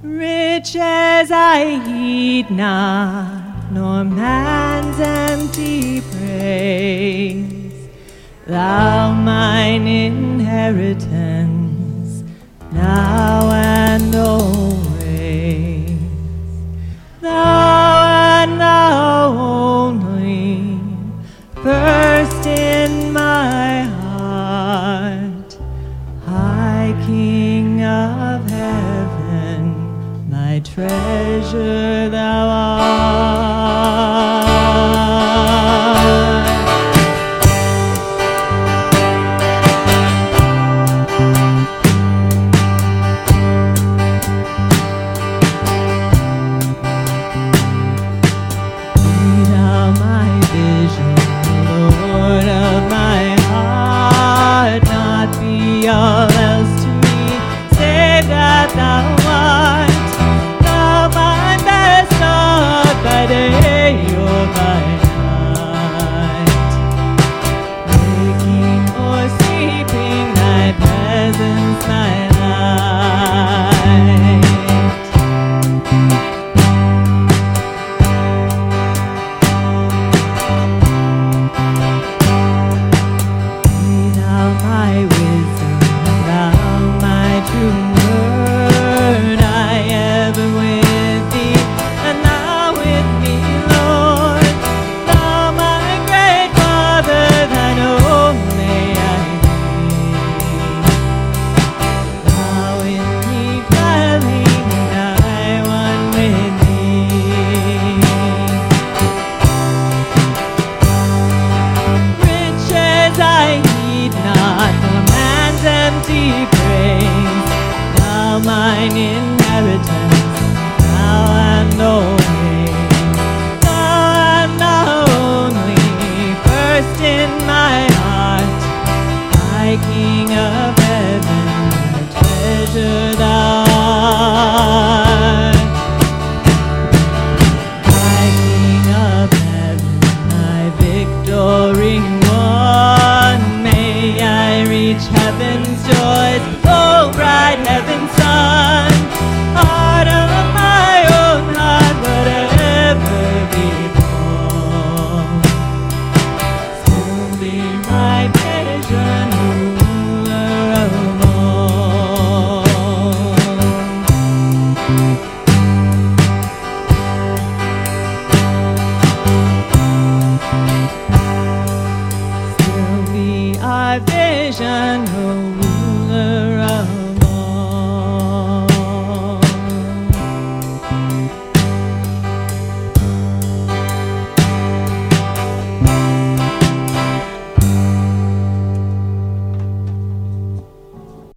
Riches I heed not, nor man's empty praise. Thou mine inheritance, now and always. treasure thou art. inside empty grave, now mine inheritance. my vision. Oh.